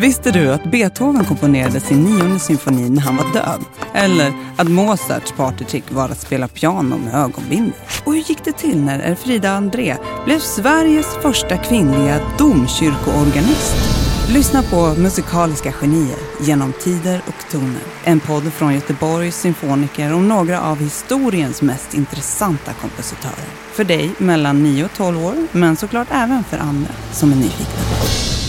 Visste du att Beethoven komponerade sin nionde symfoni när han var död? Eller att Mozarts partytrick var att spela piano med ögonbindel? Och hur gick det till när Elfrida André blev Sveriges första kvinnliga domkyrkoorganist? Lyssna på Musikaliska genier genom tider och toner. En podd från Göteborgs symfoniker om några av historiens mest intressanta kompositörer. För dig mellan 9 och 12 år, men såklart även för andra som är nyfikna.